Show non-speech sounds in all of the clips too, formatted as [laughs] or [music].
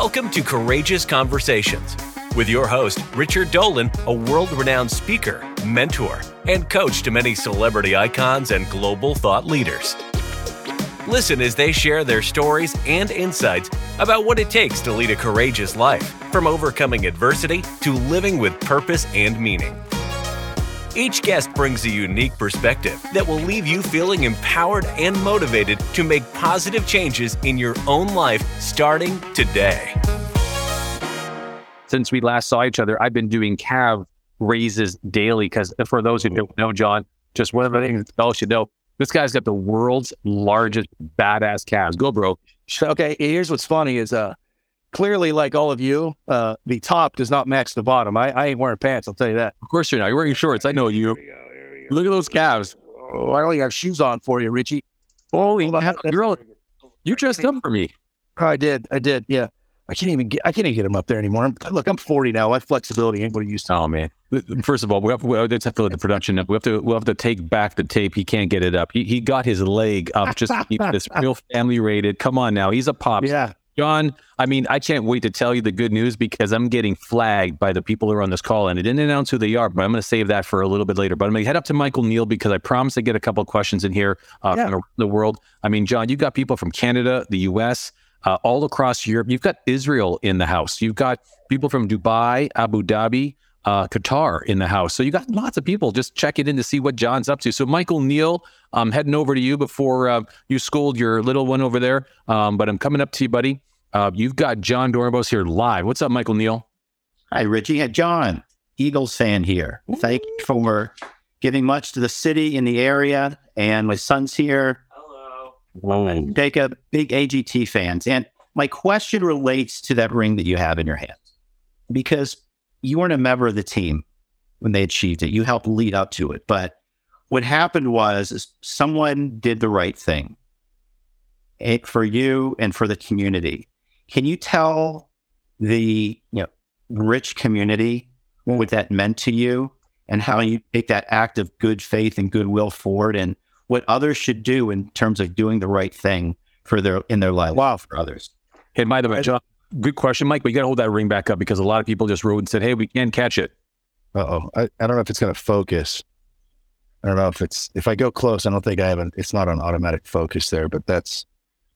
Welcome to Courageous Conversations with your host, Richard Dolan, a world renowned speaker, mentor, and coach to many celebrity icons and global thought leaders. Listen as they share their stories and insights about what it takes to lead a courageous life, from overcoming adversity to living with purpose and meaning. Each guest brings a unique perspective that will leave you feeling empowered and motivated to make positive changes in your own life starting today. Since we last saw each other, I've been doing calf raises daily because for those who don't know, Jon, just one of the things else you know, this guy's got the world's largest badass calves. Go, bro. Okay, here's what's funny is uh clearly like all of you, uh the top does not match the bottom. I, I ain't wearing pants, I'll tell you that. Of course you're not. You're wearing shorts. I know you. Look at those calves. Oh, I only have shoes on for you, Richie. Holy hell, girl. You dressed up for me. Oh, I did. I did. Yeah. I can't even get I can't even get him up there anymore. I'm, look, I'm 40 now. My flexibility ain't what it used to. Oh man! First of all, we have, we have to let the production up. We have to we have to take back the tape. He can't get it up. He he got his leg up just to keep this [laughs] real family rated. Come on now, he's a pop. Yeah. Jon, I mean, I can't wait to tell you the good news because I'm getting flagged by the people who are on this call, and I didn't announce who they are, but I'm going to save that for a little bit later. But I'm going to head up to Michael Neal because I promised to get a couple of questions in here uh, Yeah. from the world. I mean, Jon, you've got people from Canada, the U.S., uh, all across Europe. You've got Israel in the house. You've got people from Dubai, Abu Dhabi, uh, Qatar in the house. So you got lots of people just checking in to see what Jon's up to. So Michael Neal, I'm heading over to you before uh, you scold your little one over there. Um, but I'm coming up to you, buddy. Uh, you've got Jon Dorenbos here live. What's up, Michael Neal? Hi, Richie. Hey, Jon, Eagles fan here. Thank you for giving much to the city in the area. And my son's here. Hello. Whoa. Jacob, big AGT fans. And my question relates to that ring that you have in your hands because you weren't a member of the team when they achieved it. You helped lead up to it. But what happened was is someone did the right thing eh, for you and for the community. Can you tell the you know rich community what that meant to you and how you take that act of good faith and goodwill forward and what others should do in terms of doing the right thing for their in their life Wow. for others. Hey, by the way, John, good question, Mike, but you got to hold that ring back up because a lot of people just wrote and said, hey, we can't catch it. Uh oh. I, I don't know if it's going to focus. I don't know if it's if I go close. I don't think I have an. It's not an automatic focus there, but that's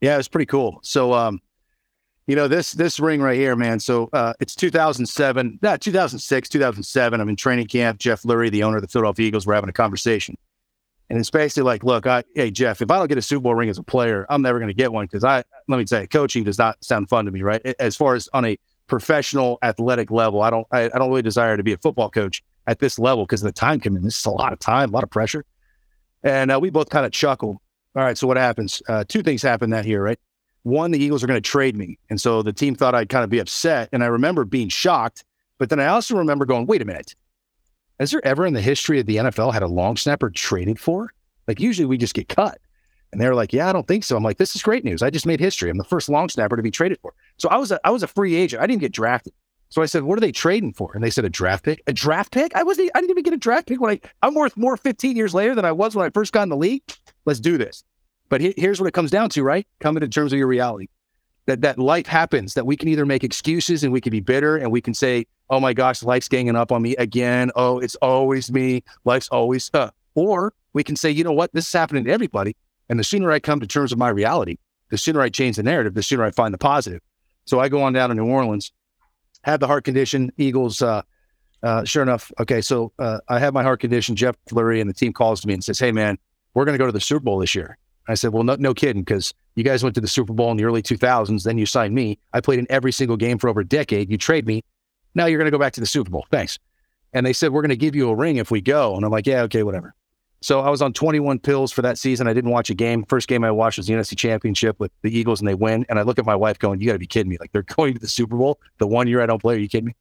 yeah, it's pretty cool. So um, you know this this ring right here, man. So uh, it's 2007, not 2006, 2007. I'm in training camp. Jeff Lurie, the owner of the Philadelphia Eagles, we're having a conversation, and it's basically like, look, I, hey Jeff, if I don't get a Super Bowl ring as a player, I'm never going to get one because I let me say, coaching does not sound fun to me, right? As far as on a professional athletic level, I don't I, I don't really desire to be a football coach at this level because the time commitment. This is a lot of time, a lot of pressure. And uh, we both kind of chuckled. All right, so what happens? Uh, two things happen that year, right? One, the Eagles are going to trade me. And so the team thought I'd kind of be upset. And I remember being shocked. But then I also remember going, wait a minute. Has there ever in the history of the NFL had a long snapper traded for? Like usually we just get cut. And they were like, yeah, I don't think so. I'm like, this is great news. I just made history. I'm the first long snapper to be traded for. So I was a, I was a free agent. I didn't get drafted. So I said, what are they trading for? And they said, a draft pick. A draft pick? I wasn't, I didn't even get a draft pick when I, I'm worth more 15 years later than I was when I first got in the league. Let's do this. But he- here's what it comes down to, right? Coming in terms of your reality. That that life happens, that we can either make excuses and we can be bitter and we can say, oh my gosh, life's ganging up on me again. Oh, it's always me. Life's always, uh, or we can say, you know what? This is happening to everybody. And the sooner I come to terms with my reality, the sooner I change the narrative, the sooner I find the positive. So I go on down to New Orleans, had the heart condition. Eagles, uh, uh, sure enough. Okay, so uh, I have my heart condition. Jeff Lurie and the team calls to me and says, "Hey, man, we're going to go to the Super Bowl this year." I said, "Well, no, no kidding, because you guys went to the Super Bowl in the early 2000s. Then you signed me. I played in every single game for over a decade. You trade me. Now you're going to go back to the Super Bowl. Thanks." And they said, "We're going to give you a ring if we go." And I'm like, "Yeah, okay, whatever." So I was on 21 pills for that season. I didn't watch a game. First game I watched was the NFC Championship with the Eagles, and they win. And I look at my wife, going, "You got to be kidding me! Like they're [laughs] going to the Super Bowl the one year I don't play. Are you kidding me?"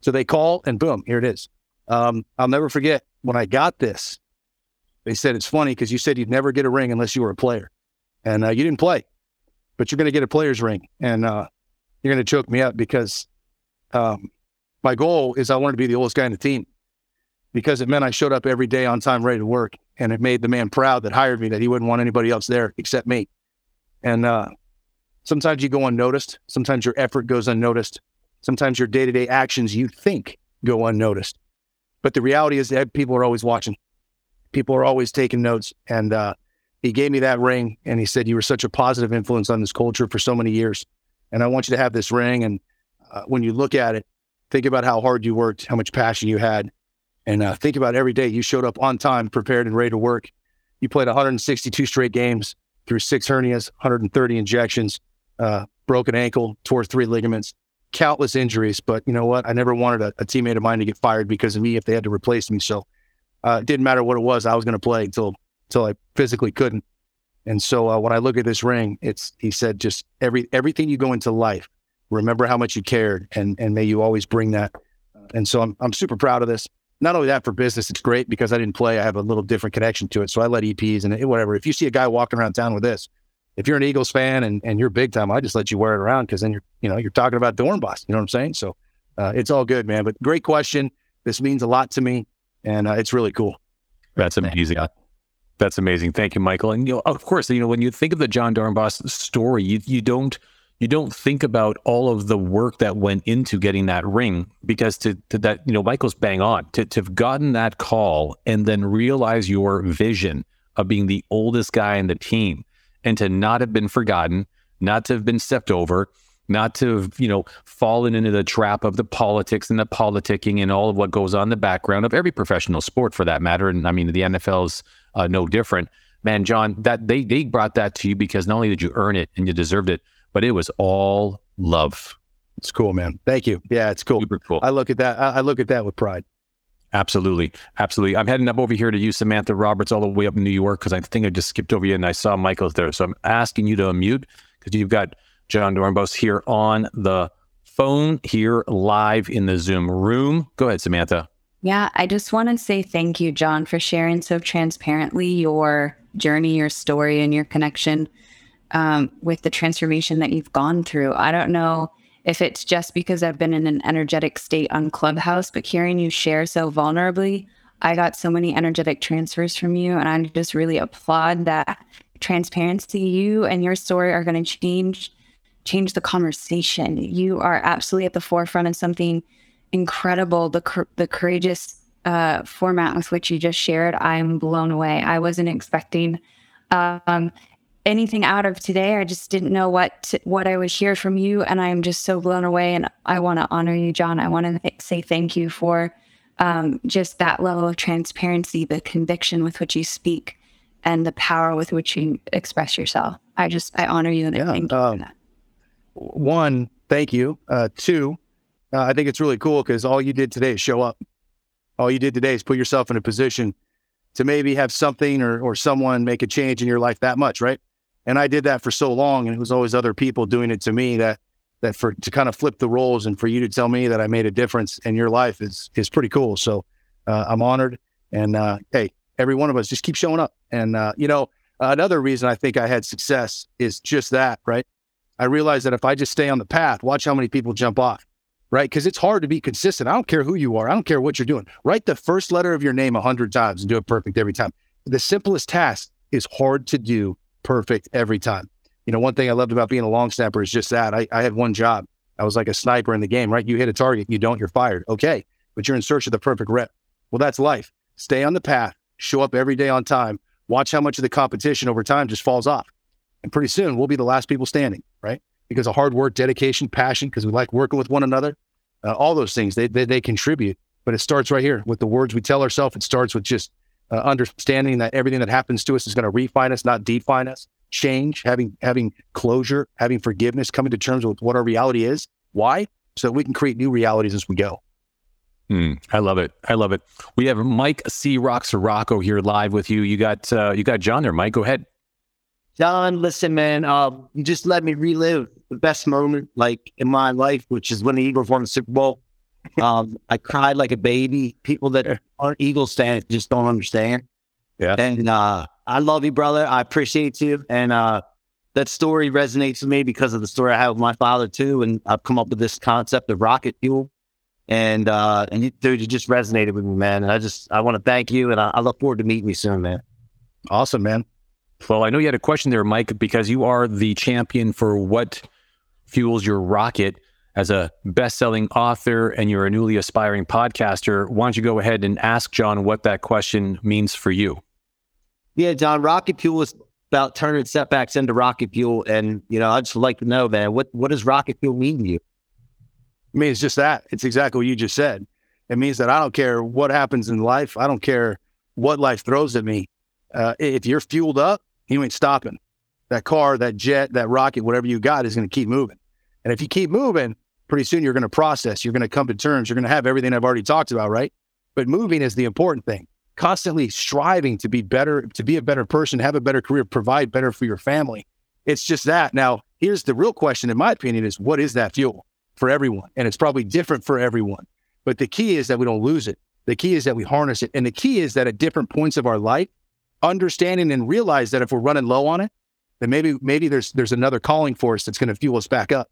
So they call, and boom, here it is. Um, I'll never forget when I got this. They said it's funny because you said you'd never get a ring unless you were a player, and uh, you didn't play, but you're going to get a player's ring, and uh, you're going to choke me up because um, my goal is I wanted to be the oldest guy in the team because it meant I showed up every day on time, ready to work, and it made the man proud that hired me that he wouldn't want anybody else there except me. And uh, Sometimes you go unnoticed. Sometimes your effort goes unnoticed. Sometimes your day to day actions you think go unnoticed. But the reality is that people are always watching. People are always taking notes. And uh, he gave me that ring and he said, You were such a positive influence on this culture for so many years. And I want you to have this ring. And uh, when you look at it, think about how hard you worked, how much passion you had. And uh, think about every day you showed up on time, prepared, and ready to work. You played 162 straight games through six hernias, 130 injections, uh, broken ankle, tore three ligaments, countless injuries. But you know what? I never wanted a, a, teammate of mine to get fired because of me if they had to replace me. So uh, it didn't matter what it was. I was going to play until until I physically couldn't. And so uh, when I look at this ring, it's he said just every everything you go into life, remember how much you cared, and and may you always bring that. And so I'm I'm super proud of this. Not only that for business, it's great because I didn't play. I have a little different connection to it. So I let EPs and whatever. If you see a guy walking around town with this, if you're an Eagles fan and, and you're big time, I just let you wear it around because then you're you know you're talking about Dorenbos. You know what I'm saying? So uh, it's all good, man. But great question. This means a lot to me, and uh, it's really cool. That's amazing. That's amazing. Thank you, Michael. And you know, of course, you know when you think of the Jon Dorenbos story, you you don't you don't think about all of the work that went into getting that ring because to, to that you know Michael's bang on to to have gotten that call and then realize your vision of being the oldest guy in the team and to not have been forgotten, not to have been stepped over, not to have, you know, fallen into the trap of the politics and the politicking and all of what goes on in the background of every professional sport for that matter. And I mean, the NFL is uh, no different. Man, Jon, that they they brought that to you because not only did you earn it and you deserved it, but it was all love. It's cool, man. Thank you. Yeah, it's cool. Super cool. I look at that. I look at that with pride. Absolutely. Absolutely. I'm heading up over here to you, Samantha Roberts, all the way up in New York, because I think I just skipped over you and I saw Michael's there. So I'm asking you to unmute because you've got Jon Dorenbos here on the phone, here live in the Zoom room. Go ahead, Samantha. Yeah, I just want to say thank you, Jon, for sharing so transparently your journey, your story, and your connection um, with the transformation that you've gone through. I don't know if it's just because I've been in an energetic state on Clubhouse, but hearing you share so vulnerably, I got so many energetic transfers from you. And I just really applaud that transparency. You and your story are going to change change the conversation. You are absolutely at the forefront of something incredible. The the courageous uh, format with which you just shared, I'm blown away. I wasn't expecting um, anything out of today. I just didn't know what to, what I would hear from you, and I'm just so blown away. And I want to honor you, Jon. I want to th- say thank you for um, just that level of transparency, the conviction with which you speak, and the power with which you express yourself. I just I honor you and yeah, I thank you um, for that. One, thank you. Uh, two, uh, I think it's really cool because all you did today is show up. All you did today is put yourself in a position to maybe have something or, or someone make a change in your life that much, right? And I did that for so long, and it was always other people doing it to me that that for to kind of flip the roles and for you to tell me that I made a difference in your life is is pretty cool. So uh, I'm honored, and uh, hey, every one of us just keep showing up. And uh, you know, another reason I think I had success is just that, right? I realized that if I just stay on the path, watch how many people jump off, right? Because it's hard to be consistent. I don't care who you are. I don't care what you're doing. Write the first letter of your name a hundred times and do it perfect every time. The simplest task is hard to do perfect every time. You know, one thing I loved about being a long snapper is just that. I, I had one job. I was like a sniper in the game, right? You hit a target, you don't, you're fired. Okay. But you're in search of the perfect rep. Well, that's life. Stay on the path, show up every day on time, watch how much of the competition over time just falls off. And pretty soon we'll be the last people standing, right? Because of hard work, dedication, passion, because we like working with one another. Uh, all those things, they, they, they contribute. But it starts right here with the words we tell ourselves. It starts with just uh, understanding that everything that happens to us is going to refine us, not define us. Change, having having closure, having forgiveness, coming to terms with what our reality is. Why? So that we can create new realities as we go. Mm, I love it. I love it. We have Mike C. Rock Sirocco here live with you. You got uh, you got Jon there. Mike, go ahead. Jon, listen, man. Um, you just let me relive the best moment, like in my life, which is when the Eagles won the Super Bowl. [laughs] Um, I cried like a baby. People that aren't Eagles fans just don't understand. Yeah. And uh, I love you, brother. I appreciate you. And uh, that story resonates with me because of the story I have with my father too. And I've come up with this concept of rocket fuel. And uh, and you, dude, you just resonated with me, man. And I just I want to thank you, and I, I look forward to meeting you soon, man. Awesome, man. Well, I know you had a question there, Mike, because you are the champion for what fuels your rocket as a best-selling author and you're a newly aspiring podcaster. Why don't you go ahead and ask Jon what that question means for you? Yeah, Jon, rocket fuel is about turning setbacks into rocket fuel. And, you know, I'd just like to know, man, what, what does rocket fuel mean to you? I mean, it's just that. It's exactly what you just said. It means that I don't care what happens in life. I don't care what life throws at me. Uh, if you're fueled up, you ain't stopping. That car, that jet, that rocket, whatever you got is going to keep moving. And if you keep moving, pretty soon you're going to process, you're going to come to terms, you're going to have everything I've already talked about, right? But moving is the important thing. Constantly striving to be better, to be a better person, have a better career, provide better for your family. It's just that. Now, here's the real question, in my opinion, is what is that fuel for everyone? And it's probably different for everyone. But the key is that we don't lose it. The key is that we harness it. And the key is that at different points of our life, understanding and realize that if we're running low on it, then maybe maybe there's there's another calling for us that's going to fuel us back up.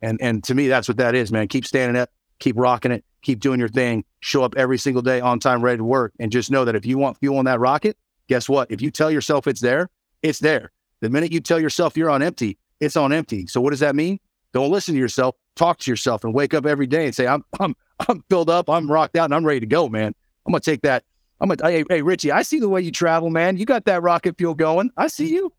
And and to me, that's what that is, man. Keep standing up, keep rocking it, keep doing your thing, show up every single day on time, ready to work. And just know that if you want fuel on that rocket, guess what? If you tell yourself it's there, it's there. The minute you tell yourself you're on empty, it's on empty. So what does that mean? Don't listen to yourself. Talk to yourself and wake up every day and say, I'm I'm I'm filled up, I'm rocked out, and I'm ready to go, man. I'm gonna take that. I'm gonna hey, hey Richie, I see the way you travel, man. You got that rocket fuel going. I see you.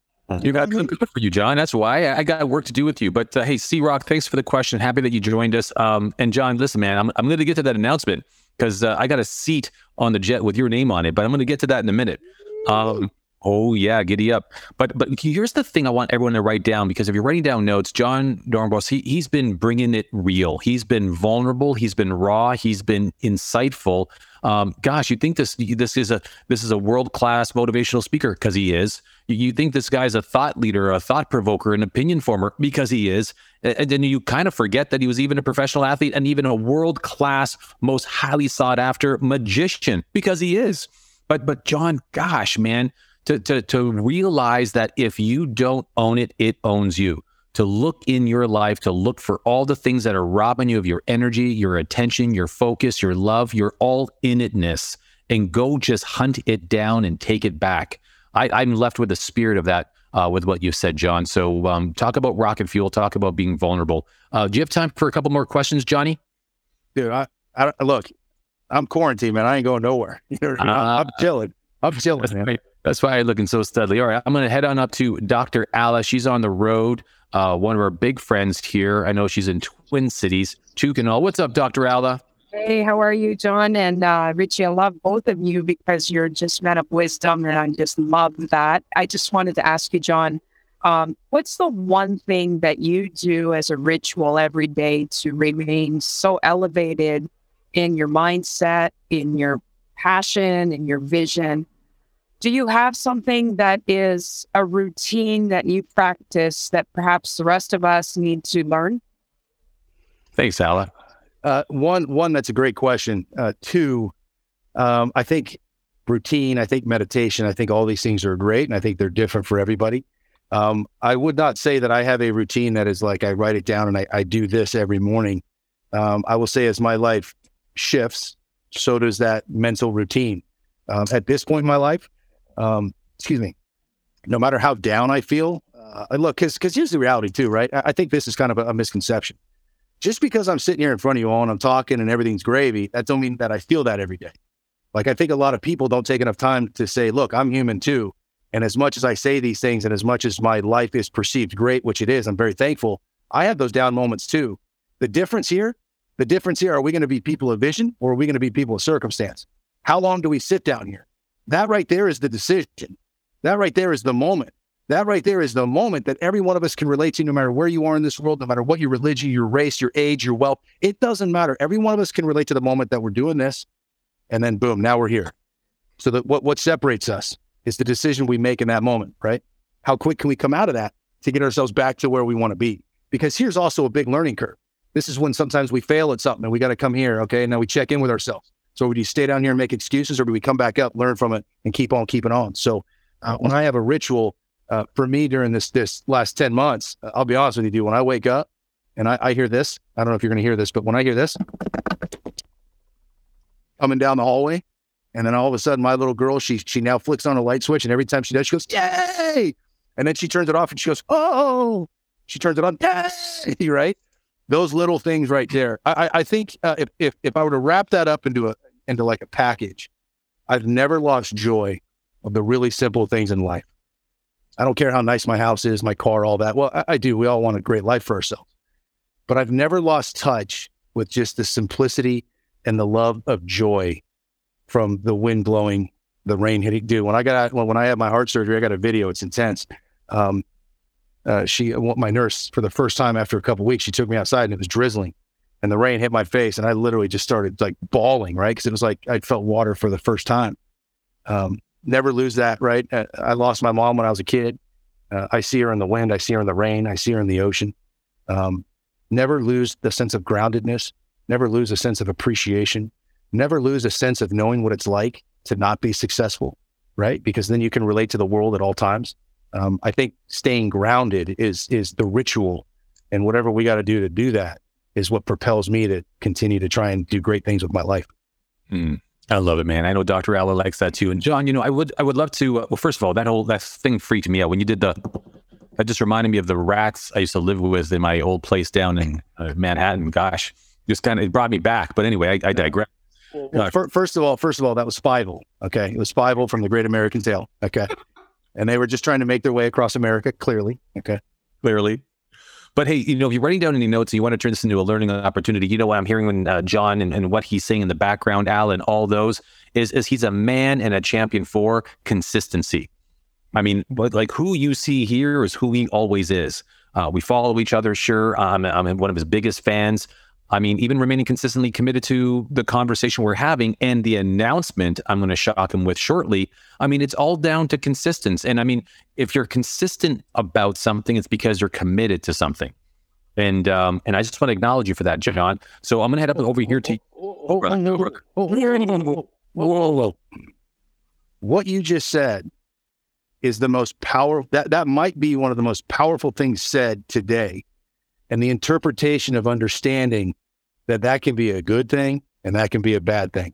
You got some good for you, Jon. That's why I got work to do with you. But uh, hey, C Rock, thanks for the question. Happy that you joined us. Um, and Jon, listen, man, I'm, I'm going to get to that announcement because uh, I got a seat on the jet with your name on it, but I'm going to get to that in a minute. Um, oh yeah, giddy up. But but here's the thing I want everyone to write down because if you're writing down notes, Jon Dorenbos, he he's been bringing it real. He's been vulnerable. He's been raw. He's been insightful. Um, gosh, you think this this is a this is a world class motivational speaker because he is. You think this guy's a thought leader, a thought provoker, an opinion former because he is. And then you kind of forget that he was even a professional athlete and even a world class, most highly sought after magician because he is. But but Jon, gosh, man, to to to realize that if you don't own it, it owns you. To look in your life, to look for all the things that are robbing you of your energy, your attention, your focus, your love, your all in itness, and go just hunt it down and take it back. I, am left with the spirit of that uh, with what you said, Jon. So um, talk about rocket fuel, talk about being vulnerable. Uh, do you have time for a couple more questions, Johnny? Dude, I, I look, I'm quarantined, man. I ain't going nowhere. [laughs] uh, I'm chilling. I'm chilling, [laughs] man. That's why I'm looking so studly. All right, I'm going to head on up to Dr. Alla. She's on the road. Uh, one of our big friends here. I know she's in Twin Cities, Chukinal. What's up, Dr. Alla? Hey, how are you, Jon and uh, Richie? I love both of you because you're just men of wisdom, and I just love that. I just wanted to ask you, Jon, um, what's the one thing that you do as a ritual every day to remain so elevated in your mindset, in your passion, in your vision? Do you have something that is a routine that you practice that perhaps the rest of us need to learn? Thanks, Alla. Uh, one, one that's a great question. Uh, two, um, I think routine. I think meditation. I think all these things are great, and I think they're different for everybody. Um, I would not say that I have a routine that is like I write it down and I, I do this every morning. Um, I will say as my life shifts, so does that mental routine. Um, at this point in my life, um, excuse me, no matter how down I feel, uh, I look because because here's the reality too, right? I, I think this is kind of a, a misconception just because I'm sitting here in front of you all and I'm talking and everything's gravy, that don't mean that I feel that every day. Like I think a lot of people don't take enough time to say, look, I'm human too. And as much as I say these things and as much as my life is perceived great, which it is, I'm very thankful. I have those down moments too. The difference here, the difference here, are we going to be people of vision or are we going to be people of circumstance? How long do we sit down here? That right there is the decision. That right there is the moment. That right there is the moment that every one of us can relate to, no matter where you are in this world, no matter what your religion, your race, your age, your wealth. It doesn't matter. Every one of us can relate to the moment that we're doing this. And then boom, now we're here. So that what, what separates us is the decision we make in that moment, right? How quick can we come out of that to get ourselves back to where we want to be? Because here's also a big learning curve. This is when sometimes we fail at something and we got to come here. Okay. And now we check in with ourselves. So do you stay down here and make excuses or do we come back up, learn from it and keep on keeping on? So uh, when I have a ritual, uh, for me during this this last 10 months, uh, I'll be honest with you, dude, when I wake up and I, I hear this, I don't know if you're going to hear this, but when I hear this coming down the hallway, And then all of a sudden, my little girl, she she now flicks on a light switch, and every time she does, she goes, "Yay!" And then she turns it off, and she goes, "Oh!" She turns it on, "Yay!" [laughs] Right? Those little things right there. I, I think uh, if, if if I were to wrap that up into a into like a package, I've never lost joy of the really simple things in life. I don't care how nice my house is, my car, all that. Well, I, I do. We all want a great life for ourselves, but I've never lost touch with just the simplicity and the love of joy from the wind blowing, the rain hitting. Dude, when I got when, when I had my heart surgery, I got a video. It's intense. Um, uh, she, my nurse, for the first time after a couple weeks, she took me outside and it was drizzling, and the rain hit my face, and I literally just started like bawling, right? Because it was like I felt water for the first time. Um, never lose that, right? Uh, I lost my mom when I was a kid. Uh, I see her in the wind. I see her in the rain. I see her in the ocean. Um, never lose the sense of groundedness. Never lose a sense of appreciation never lose a sense of knowing what it's like to not be successful, right? Because then you can relate to the world at all times. Um, I think staying grounded is is the ritual, and whatever we got to do to do that is what propels me to continue to try and do great things with my life. Mm, I love it, man. I know Dr. Alla likes that too. And Jon, you know, I would I would love to. Uh, well, first of all, that whole that thing freaked me out when you did the. That just reminded me of the rats I used to live with in my old place down in uh, Manhattan. Gosh, just kind of it brought me back. But anyway, I, I digress. Well, first of all, first of all, that was Fievel. Okay, it was Fievel from the Great American Tail. Okay, and they were just trying to make their way across America. Clearly, okay, clearly. But hey, you know, if you're writing down any notes and you want to turn this into a learning opportunity, you know what I'm hearing when uh, Jon and, and, what he's saying in the background, Alan, all those is is he's a man and a champion for consistency. I mean, but like who you see here is who he always is. Uh, we follow each other, sure. I'm, I'm one of his biggest fans. I mean, even remaining consistently committed to the conversation we're having and the announcement I'm going to shock him with shortly. I mean, it's all down to consistency. And I mean, if you're consistent about something, it's because you're committed to something. And um, and I just want to acknowledge you for that, Jon. So I'm going to head up over here to. Oh, whoa, whoa, whoa. What you just said is the most powerful. That that might be one of the most powerful things said today and the interpretation of understanding that that can be a good thing and that can be a bad thing.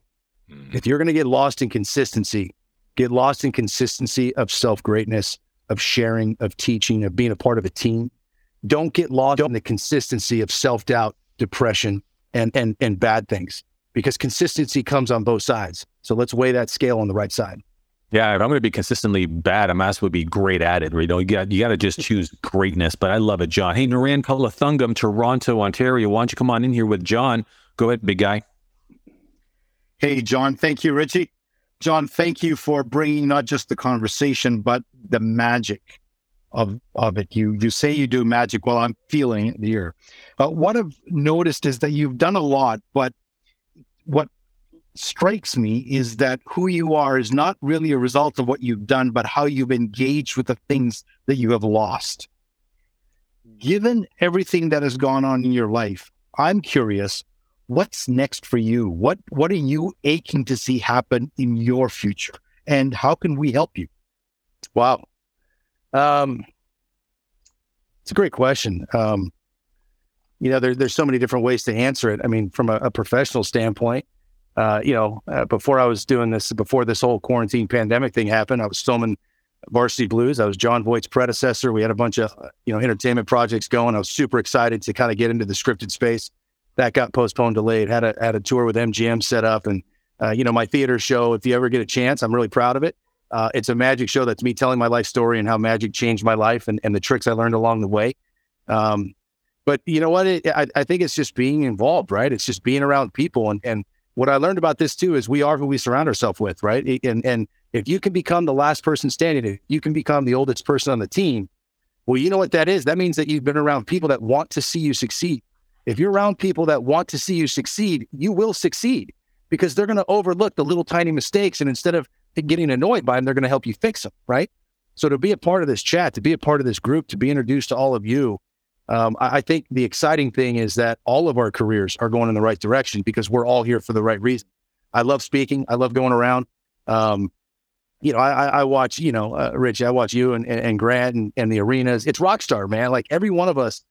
Mm-hmm. If you're going to get lost in consistency, get lost in consistency of self greatness, of sharing, of teaching, of being a part of a team. Don't get lost in the consistency of self doubt, depression, and, and, and bad things because consistency comes on both sides. So let's weigh that scale on the right side. Yeah, if I'm going to be consistently bad, I'm asked to be great at it. You know, you got you got to just choose greatness. But I love it, Jon. Hey, Naran Kalathungam, Toronto, Ontario. Why don't you come on in here with Jon? Go ahead, big guy. Hey, Jon. Thank you, Richie. John, thank you for bringing not just the conversation, but the magic of of it. You you say you do magic. Well, I'm feeling it here. Uh, what I've noticed is that you've done a lot, but what strikes me is that who you are is not really a result of what you've done, but how you've engaged with the things that you have lost. Given everything that has gone on in your life, I'm curious, what's next for you? What what are you aching to see happen in your future? And how can we help you? Wow. Um, it's a great question. Um, you know, there, there's so many different ways to answer it. I mean, from a, a professional standpoint, uh, you know, uh, before I was doing this, before this whole quarantine pandemic thing happened, I was filming Varsity Blues. I was Jon Voight's predecessor. We had a bunch of, uh, you know, entertainment projects going. I was super excited to kind of get into the scripted space. That got postponed, delayed. Had a had a tour with MGM set up, and uh, you know, my theater show. If you ever get a chance, I'm really proud of it. Uh, it's a magic show that's me telling my life story and how magic changed my life and, and the tricks I learned along the way. Um, but you know what? It, I, I think it's just being involved, right? It's just being around people and and what I learned about this too is we are who we surround ourselves with, right? And and if you can become the last person standing, if you can become the oldest person on the team, well, you know what that is? That means that you've been around people that want to see you succeed. If you're around people that want to see you succeed, you will succeed because they're going to overlook the little tiny mistakes and instead of getting annoyed by them, they're going to help you fix them, right? So to be a part of this chat, to be a part of this group, to be introduced to all of you, um, I, I, think the exciting thing is that all of our careers are going in the right direction because we're all here for the right reason. I love speaking. I love going around. Um, you know, I, I watch, you know, uh, Rich, I watch you and, and Grant and, and the arenas. It's rock star, man. Like every one of us,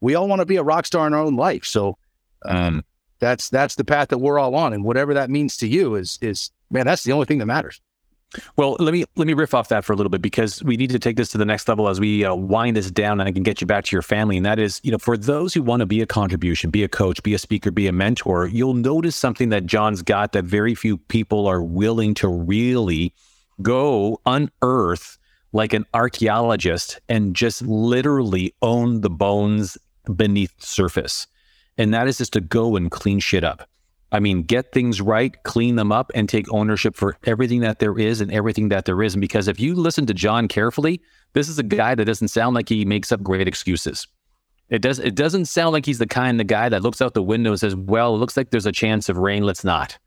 we all want to be a rock star in our own life. So um, that's that's the path that we're all on, and whatever that means to you is is man, that's the only thing that matters. Well, let me let me riff off that for a little bit because we need to take this to the next level as we uh, wind this down, and I can get you back to your family. And that is, you know, for those who want to be a contribution, be a coach, be a speaker, be a mentor, you'll notice something that Jon's got that very few people are willing to really go unearth like an archaeologist and just literally own the bones beneath the surface. And that is just to go and clean shit up. I mean, get things right, clean them up, and take ownership for everything that there is and everything that there isn't. Because if you listen to Jon carefully, this is a guy that doesn't sound like he makes up great excuses. It does. It doesn't sound like he's the kind of guy that looks out the window and says, "Well, it looks like there's a chance of rain. Let's not."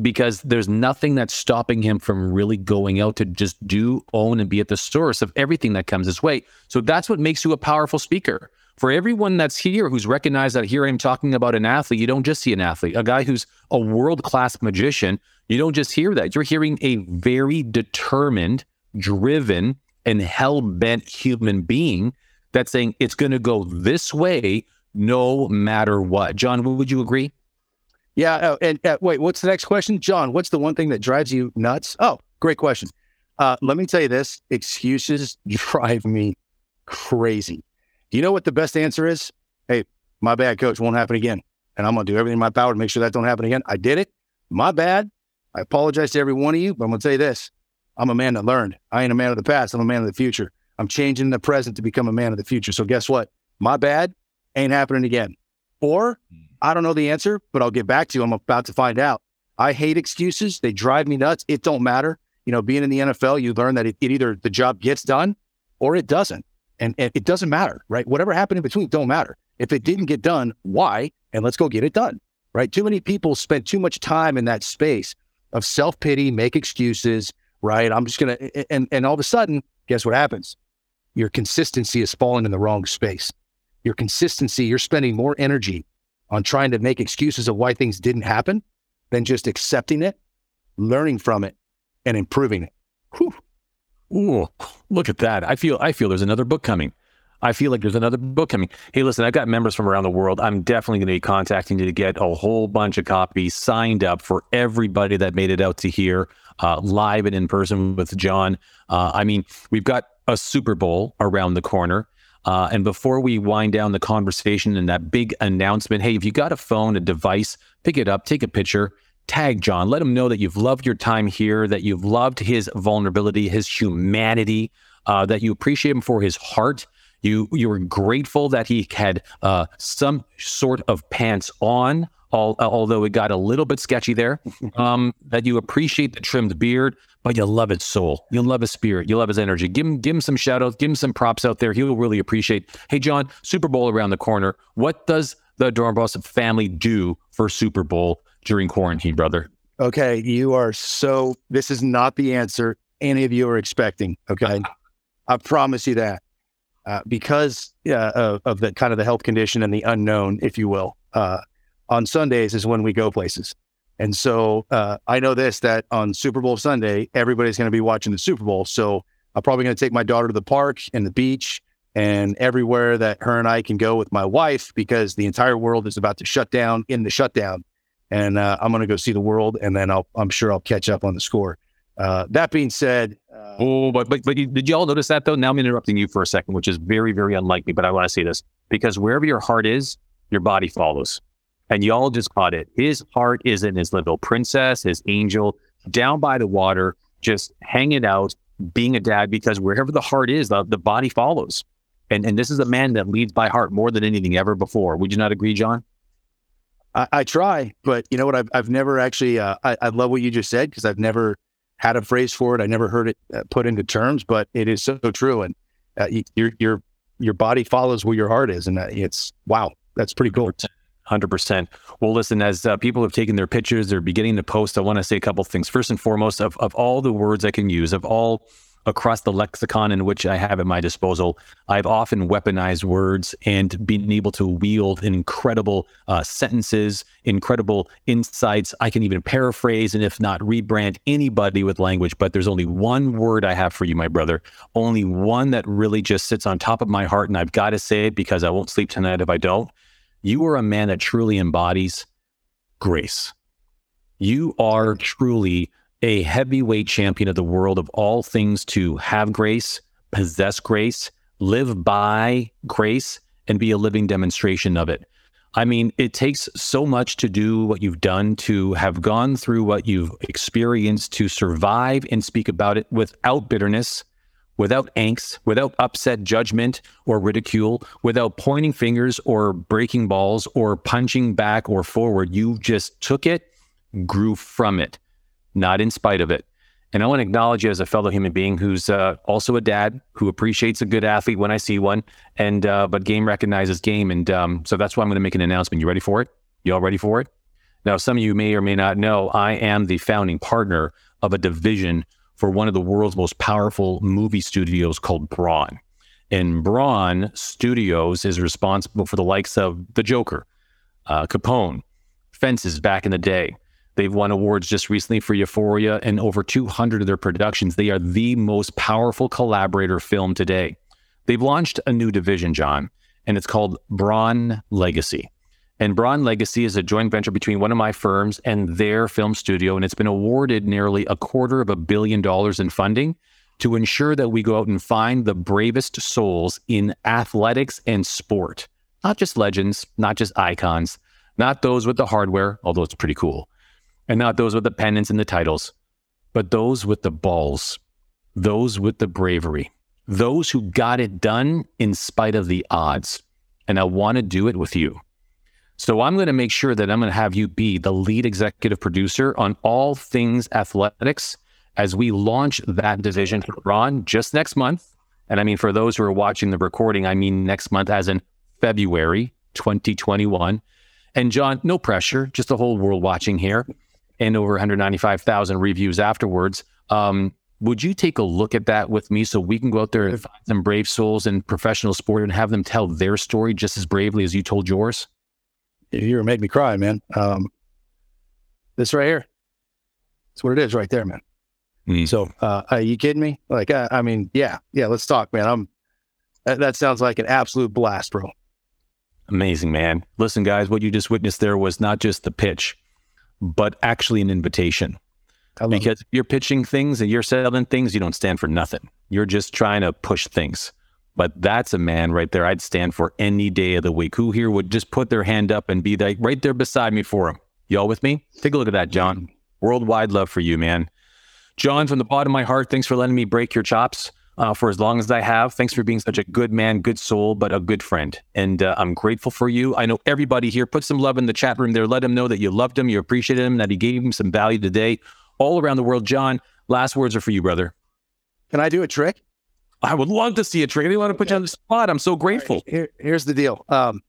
Because there's nothing that's stopping him from really going out to just do, own, and be at the source of everything that comes his way. So that's what makes you a powerful speaker for everyone that's here who's recognized that here I'm talking about an athlete, you don't just see an athlete, a guy who's a world class magician. You don't just hear that. You're hearing a very determined, driven, and hell bent human being that's saying it's going to go this way no matter what. Jon, would you agree? Yeah. Oh, and uh, wait, what's the next question? Jon, what's the one thing that drives you nuts? Oh, great question. Uh, let me tell you this excuses [laughs] drive me crazy. Do you know what the best answer is? Hey, my bad, coach, won't happen again. And I'm going to do everything in my power to make sure that don't happen again. I did it. My bad. I apologize to every one of you, but I'm going to say this. I'm a man that learned. I ain't a man of the past. I'm a man of the future. I'm changing the present to become a man of the future. So guess what? My bad ain't happening again. Or hmm. I don't know the answer, but I'll get back to you. I'm about to find out. I hate excuses. They drive me nuts. It don't matter. You know, being in the NFL, you learn that it, it either the job gets done or it doesn't. And, it doesn't matter, right? Whatever happened in between don't matter. If it didn't get done, why? And let's go get it done, right? Too many people spend too much time in that space of self pity, make excuses, right? I'm just gonna, and and all of a sudden, guess what happens? Your consistency is falling in the wrong space. Your consistency, you're spending more energy on trying to make excuses of why things didn't happen than just accepting it, learning from it, and improving it. Whew. Ooh, look at that. I feel I feel there's another book coming. I feel like there's another book coming. Hey, listen, I've got members from around the world. I'm definitely going to be contacting you to get a whole bunch of copies signed up for everybody that made it out to here uh, live and in person with Jon. Uh, I mean, we've got a Super Bowl around the corner. Uh, and before we wind down the conversation and that big announcement, hey, if you got a phone, a device, pick it up, take a picture, tag Jon. Let him know that you've loved your time here, that you've loved his vulnerability, his humanity, uh, that you appreciate him for his heart. You you were grateful that he had uh, some sort of pants on, all, although it got a little bit sketchy there. [laughs] Um, that you appreciate the trimmed beard, but you love his soul. You love his spirit. You love his energy. Give him give him some shout outs. Give him some props out there. He'll really appreciate. Hey, Jon, Super Bowl around the corner. What does the Dorenbos family do for Super Bowl? During quarantine, brother? Okay, you are so. This is not the answer any of you are expecting. Okay, [laughs] I promise you that. Uh, because uh, of, of, the kind of the health condition and the unknown, if you will, uh, on Sundays is when we go places. And so uh, I know this that on Super Bowl Sunday, everybody's going to be watching the Super Bowl. So I'm probably going to take my daughter to the park and the beach and everywhere that her and I can go with my wife because the entire world is about to shut down in the shutdown and uh, I'm going to go see the world, and then I'll, I'm sure I'll catch up on the score. Uh, that being said, uh, oh, but but but you, did you all notice that though? Now I'm interrupting you for a second, which is very very unlikely, but I want to say this because wherever your heart is, your body follows, and y'all just caught it. His heart is in his little princess, his angel, down by the water, just hanging out, being a dad. Because wherever the heart is, the, the body follows, and and this is a man that leads by heart more than anything ever before. Would you not agree, Jon? I, I, try, but you know what? I've, I've never actually, uh, I, I love what you just said because I've never had a phrase for it. I never heard it uh, put into terms, but it is so true. And uh, your, your, your body follows where your heart is. And uh, it's, wow, that's pretty cool. 100%. Well, listen, as uh, people have taken their pictures, they're beginning to post. I want to say a couple things. First and foremost, of, of all the words I can use, of all across the lexicon in which I have at my disposal. I've often weaponized words and been able to wield incredible uh, sentences, incredible insights. I can even paraphrase and, if not, rebrand anybody with language. But there's only one word I have for you, my brother. Only one that really just sits on top of my heart. And I've got to say it because I won't sleep tonight if I don't. You are a man that truly embodies grace. You are truly a heavyweight champion of the world of all things to have grace, possess grace, live by grace, and be a living demonstration of it. I mean, it takes so much to do what you've done, to have gone through what you've experienced, to survive and speak about it without bitterness, without angst, without upset judgment or ridicule, without pointing fingers or breaking balls or punching back or forward. You just took it, grew from it, not in spite of it. And I want to acknowledge you as a fellow human being who's uh, also a dad who appreciates a good athlete when I see one, and uh, but game recognizes game, and um, so that's why I'm going to make an announcement. You ready for it? You all ready for it? Now, some of you may or may not know I am the founding partner of a division for one of the world's most powerful movie studios called Bron. And Bron Studios is responsible for the likes of The Joker, uh, Capone, Fences back in the day. They've won awards just recently for Euphoria and over 200 of their productions. They are the most powerful collaborator film today. They've launched a new division, Jon, and it's called Bron Legacy. And Bron Legacy is a joint venture between one of my firms and their film studio, and it's been awarded nearly a quarter of a billion dollars in funding to ensure that we go out and find the bravest souls in athletics and sport. Not just legends, not just icons, not those with the hardware, although it's pretty cool, and not those with the pennants and the titles, but those with the balls, those with the bravery, those who got it done in spite of the odds. And I want to do it with you. So I'm going to make sure that I'm going to have you be the lead executive producer on all things athletics as we launch that division Bron just next month. And I mean, for those who are watching the recording, I mean next month as in February 2021. And Jon, no pressure, just the whole world watching here and over 195,000 reviews afterwards. Um, would you take a look at that with me so we can go out there and find some brave souls in professional sport and have them tell their story just as bravely as you told yours? You're making me cry, man. Um, this right here, that's what it is, right there, man. Mm. So, uh, are you kidding me? Like, uh, I mean, yeah, yeah. Let's talk, man. I'm. That, that sounds like an absolute blast, bro. Amazing, man. Listen, guys, what you just witnessed there was not just the pitch, but actually an invitation. Because it. you're pitching things and you're selling things, you don't stand for nothing. You're just trying to push things. But that's a man right there I'd stand for any day of the week. Who here would just put their hand up and be like right there beside me for him? Y'all with me? Take a look at that, Jon. Worldwide love for you, man. Jon, from the bottom of my heart, thanks for letting me break your chops uh, for as long as I have. Thanks for being such a good man, good soul, but a good friend. And uh, I'm grateful for you. I know everybody here, put some love in the chat room there. Let him know that you loved him, you appreciated him, that he gave him some value today. All around the world, Jon, last words are for you, brother. Can I do a trick? I would love to see a trick. I didn't want to put you on the spot. I'm so grateful. Right, here, here's the deal. Um,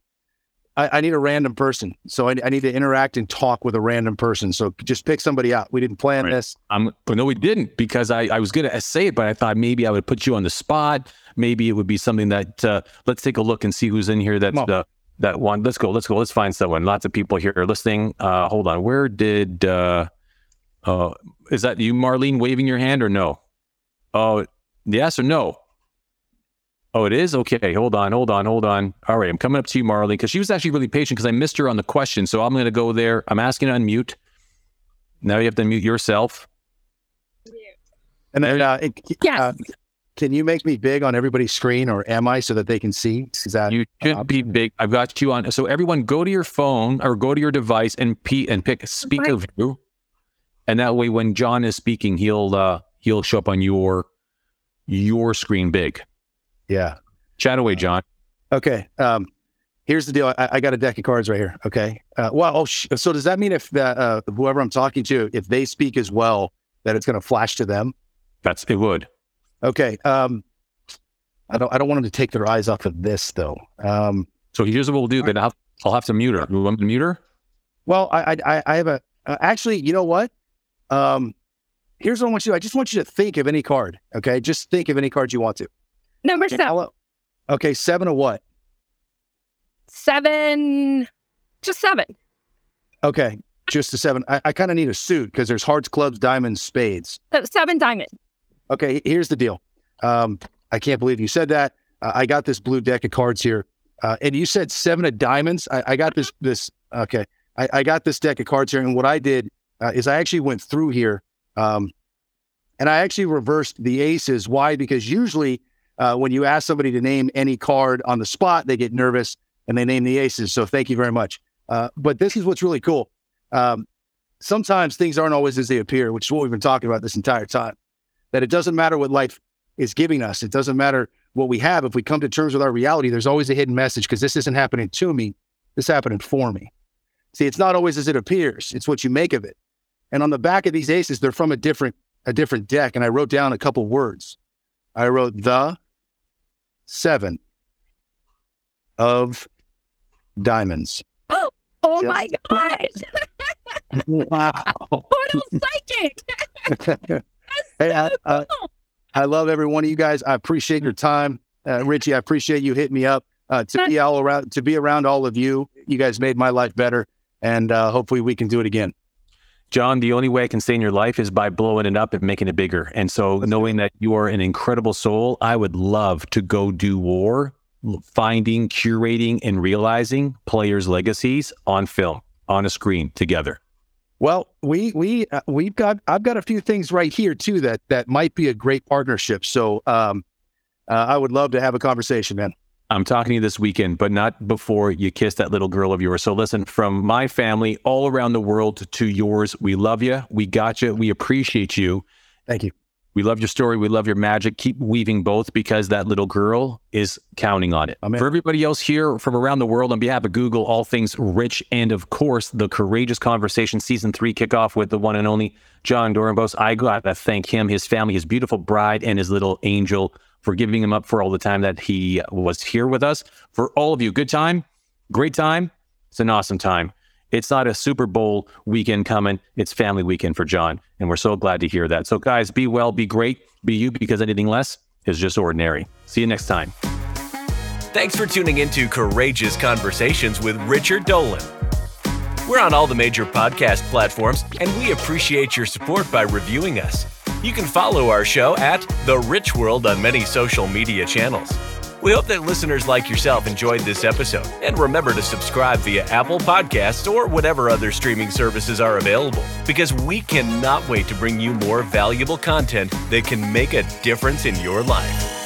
I, I, need a random person, so I, I, need to interact and talk with a random person. So just pick somebody out. We didn't plan right. this. I'm, but no, we didn't because I, I was going to say it, but I thought maybe I would put you on the spot. Maybe it would be something that uh, let's take a look and see who's in here. That's uh, that one. Let's go. Let's go. Let's find someone. Lots of people here are listening. Uh, hold on. Where did? Uh, uh, is that you, Marlene, waving your hand or no? Oh, yes or no? Oh, it is? Okay. Hold on, hold on, hold on. All right. I'm coming up to you, Marley, because she was actually really patient because I missed her on the question. So I'm going to go there. I'm asking to unmute. Now you have to mute yourself. And then, uh, it, yes. Uh, can you make me big on everybody's screen or am I so that they can see? Is that you should uh, be big? I've got you on. So everyone go to your phone or go to your device and p and pick speaker view. And that way when Jon is speaking, he'll uh he'll show up on your your screen big. Yeah. Chat away, Jon. Okay. Um, here's the deal. I, I, got a deck of cards right here. Okay. Uh, well, oh, sh- so does that mean if that, uh, whoever I'm talking to, if they speak as well, that it's going to flash to them? That's it would. Okay. Um, I don't. I don't want them to take their eyes off of this though. Um, so here's what we'll do. Then I'll, I'll have to mute her. You want to mute her? Well, I I, I have a uh, actually. You know what? Um, here's what I want you to. I just want you to think of any card. Okay, just think of any card you want to. Number seven. Okay, seven of what? Seven, just seven. Okay, just a seven. I, I kind of need a suit because there's hearts, clubs, diamonds, spades. Seven diamond. Okay, here's the deal. Um, I can't believe you said that. Uh, I got this blue deck of cards here, uh, and you said seven of diamonds. I, I got this. This okay. I, I, got this deck of cards here, and what I did uh, is I actually went through here Um, and I actually reversed the aces. Why? Because usually uh, when you ask somebody to name any card on the spot, they get nervous and they name the aces. So thank you very much. Uh, but this is what's really cool. Um, sometimes things aren't always as they appear, which is what we've been talking about this entire time. That it doesn't matter what life is giving us. It doesn't matter what we have. If we come to terms with our reality, there's always a hidden message because this isn't happening to me. This happening for me. See, it's not always as it appears. It's what you make of it. And on the back of these aces, they're from a different a different deck. And I wrote down a couple words. I wrote the seven of diamonds. Oh, oh my God. Wow. Total [laughs] psychic. hey, I, I, I love every one of you guys. I appreciate your time, uh, Richie. I appreciate you hitting me up uh, to be all around to be around all of you. You guys made my life better, and uh, hopefully we can do it again. Jon, the only way I can stay in your life is by blowing it up and making it bigger. And so, knowing that you are an incredible soul, I would love to go do war, finding, curating, and realizing players' legacies on film, on a screen together. Well, we we uh, we've got I've got a few things right here too that that might be a great partnership. So um, uh, I would love to have a conversation, man. I'm talking to you this weekend, but not before you kiss that little girl of yours. So listen, from my family all around the world to yours, we love you. We got you. We appreciate you. Thank you. We love your story. We love your magic. Keep weaving both because that little girl is counting on it. Amen. For everybody else here from around the world, on behalf of Google, all things rich, and of course, the Courageous Conversation Season 3 kickoff with the one and only Jon Dorenbos. I got to thank him, his family, his beautiful bride, and his little angel for giving him up for all the time that he was here with us. For all of you, good time, great time. It's an awesome time. It's not a Super Bowl weekend coming. It's family weekend for Jon. And we're so glad to hear that. So, guys, be well, be great, be you, because anything less is just ordinary. See you next time. Thanks for tuning into Courageous Conversations with Richard Dolan. We're on all the major podcast platforms, and we appreciate your support by reviewing us. You can follow our show at The Rich World on many social media channels. We hope that listeners like yourself enjoyed this episode, and remember to subscribe via Apple Podcasts or whatever other streaming services are available, because we cannot wait to bring you more valuable content that can make a difference in your life.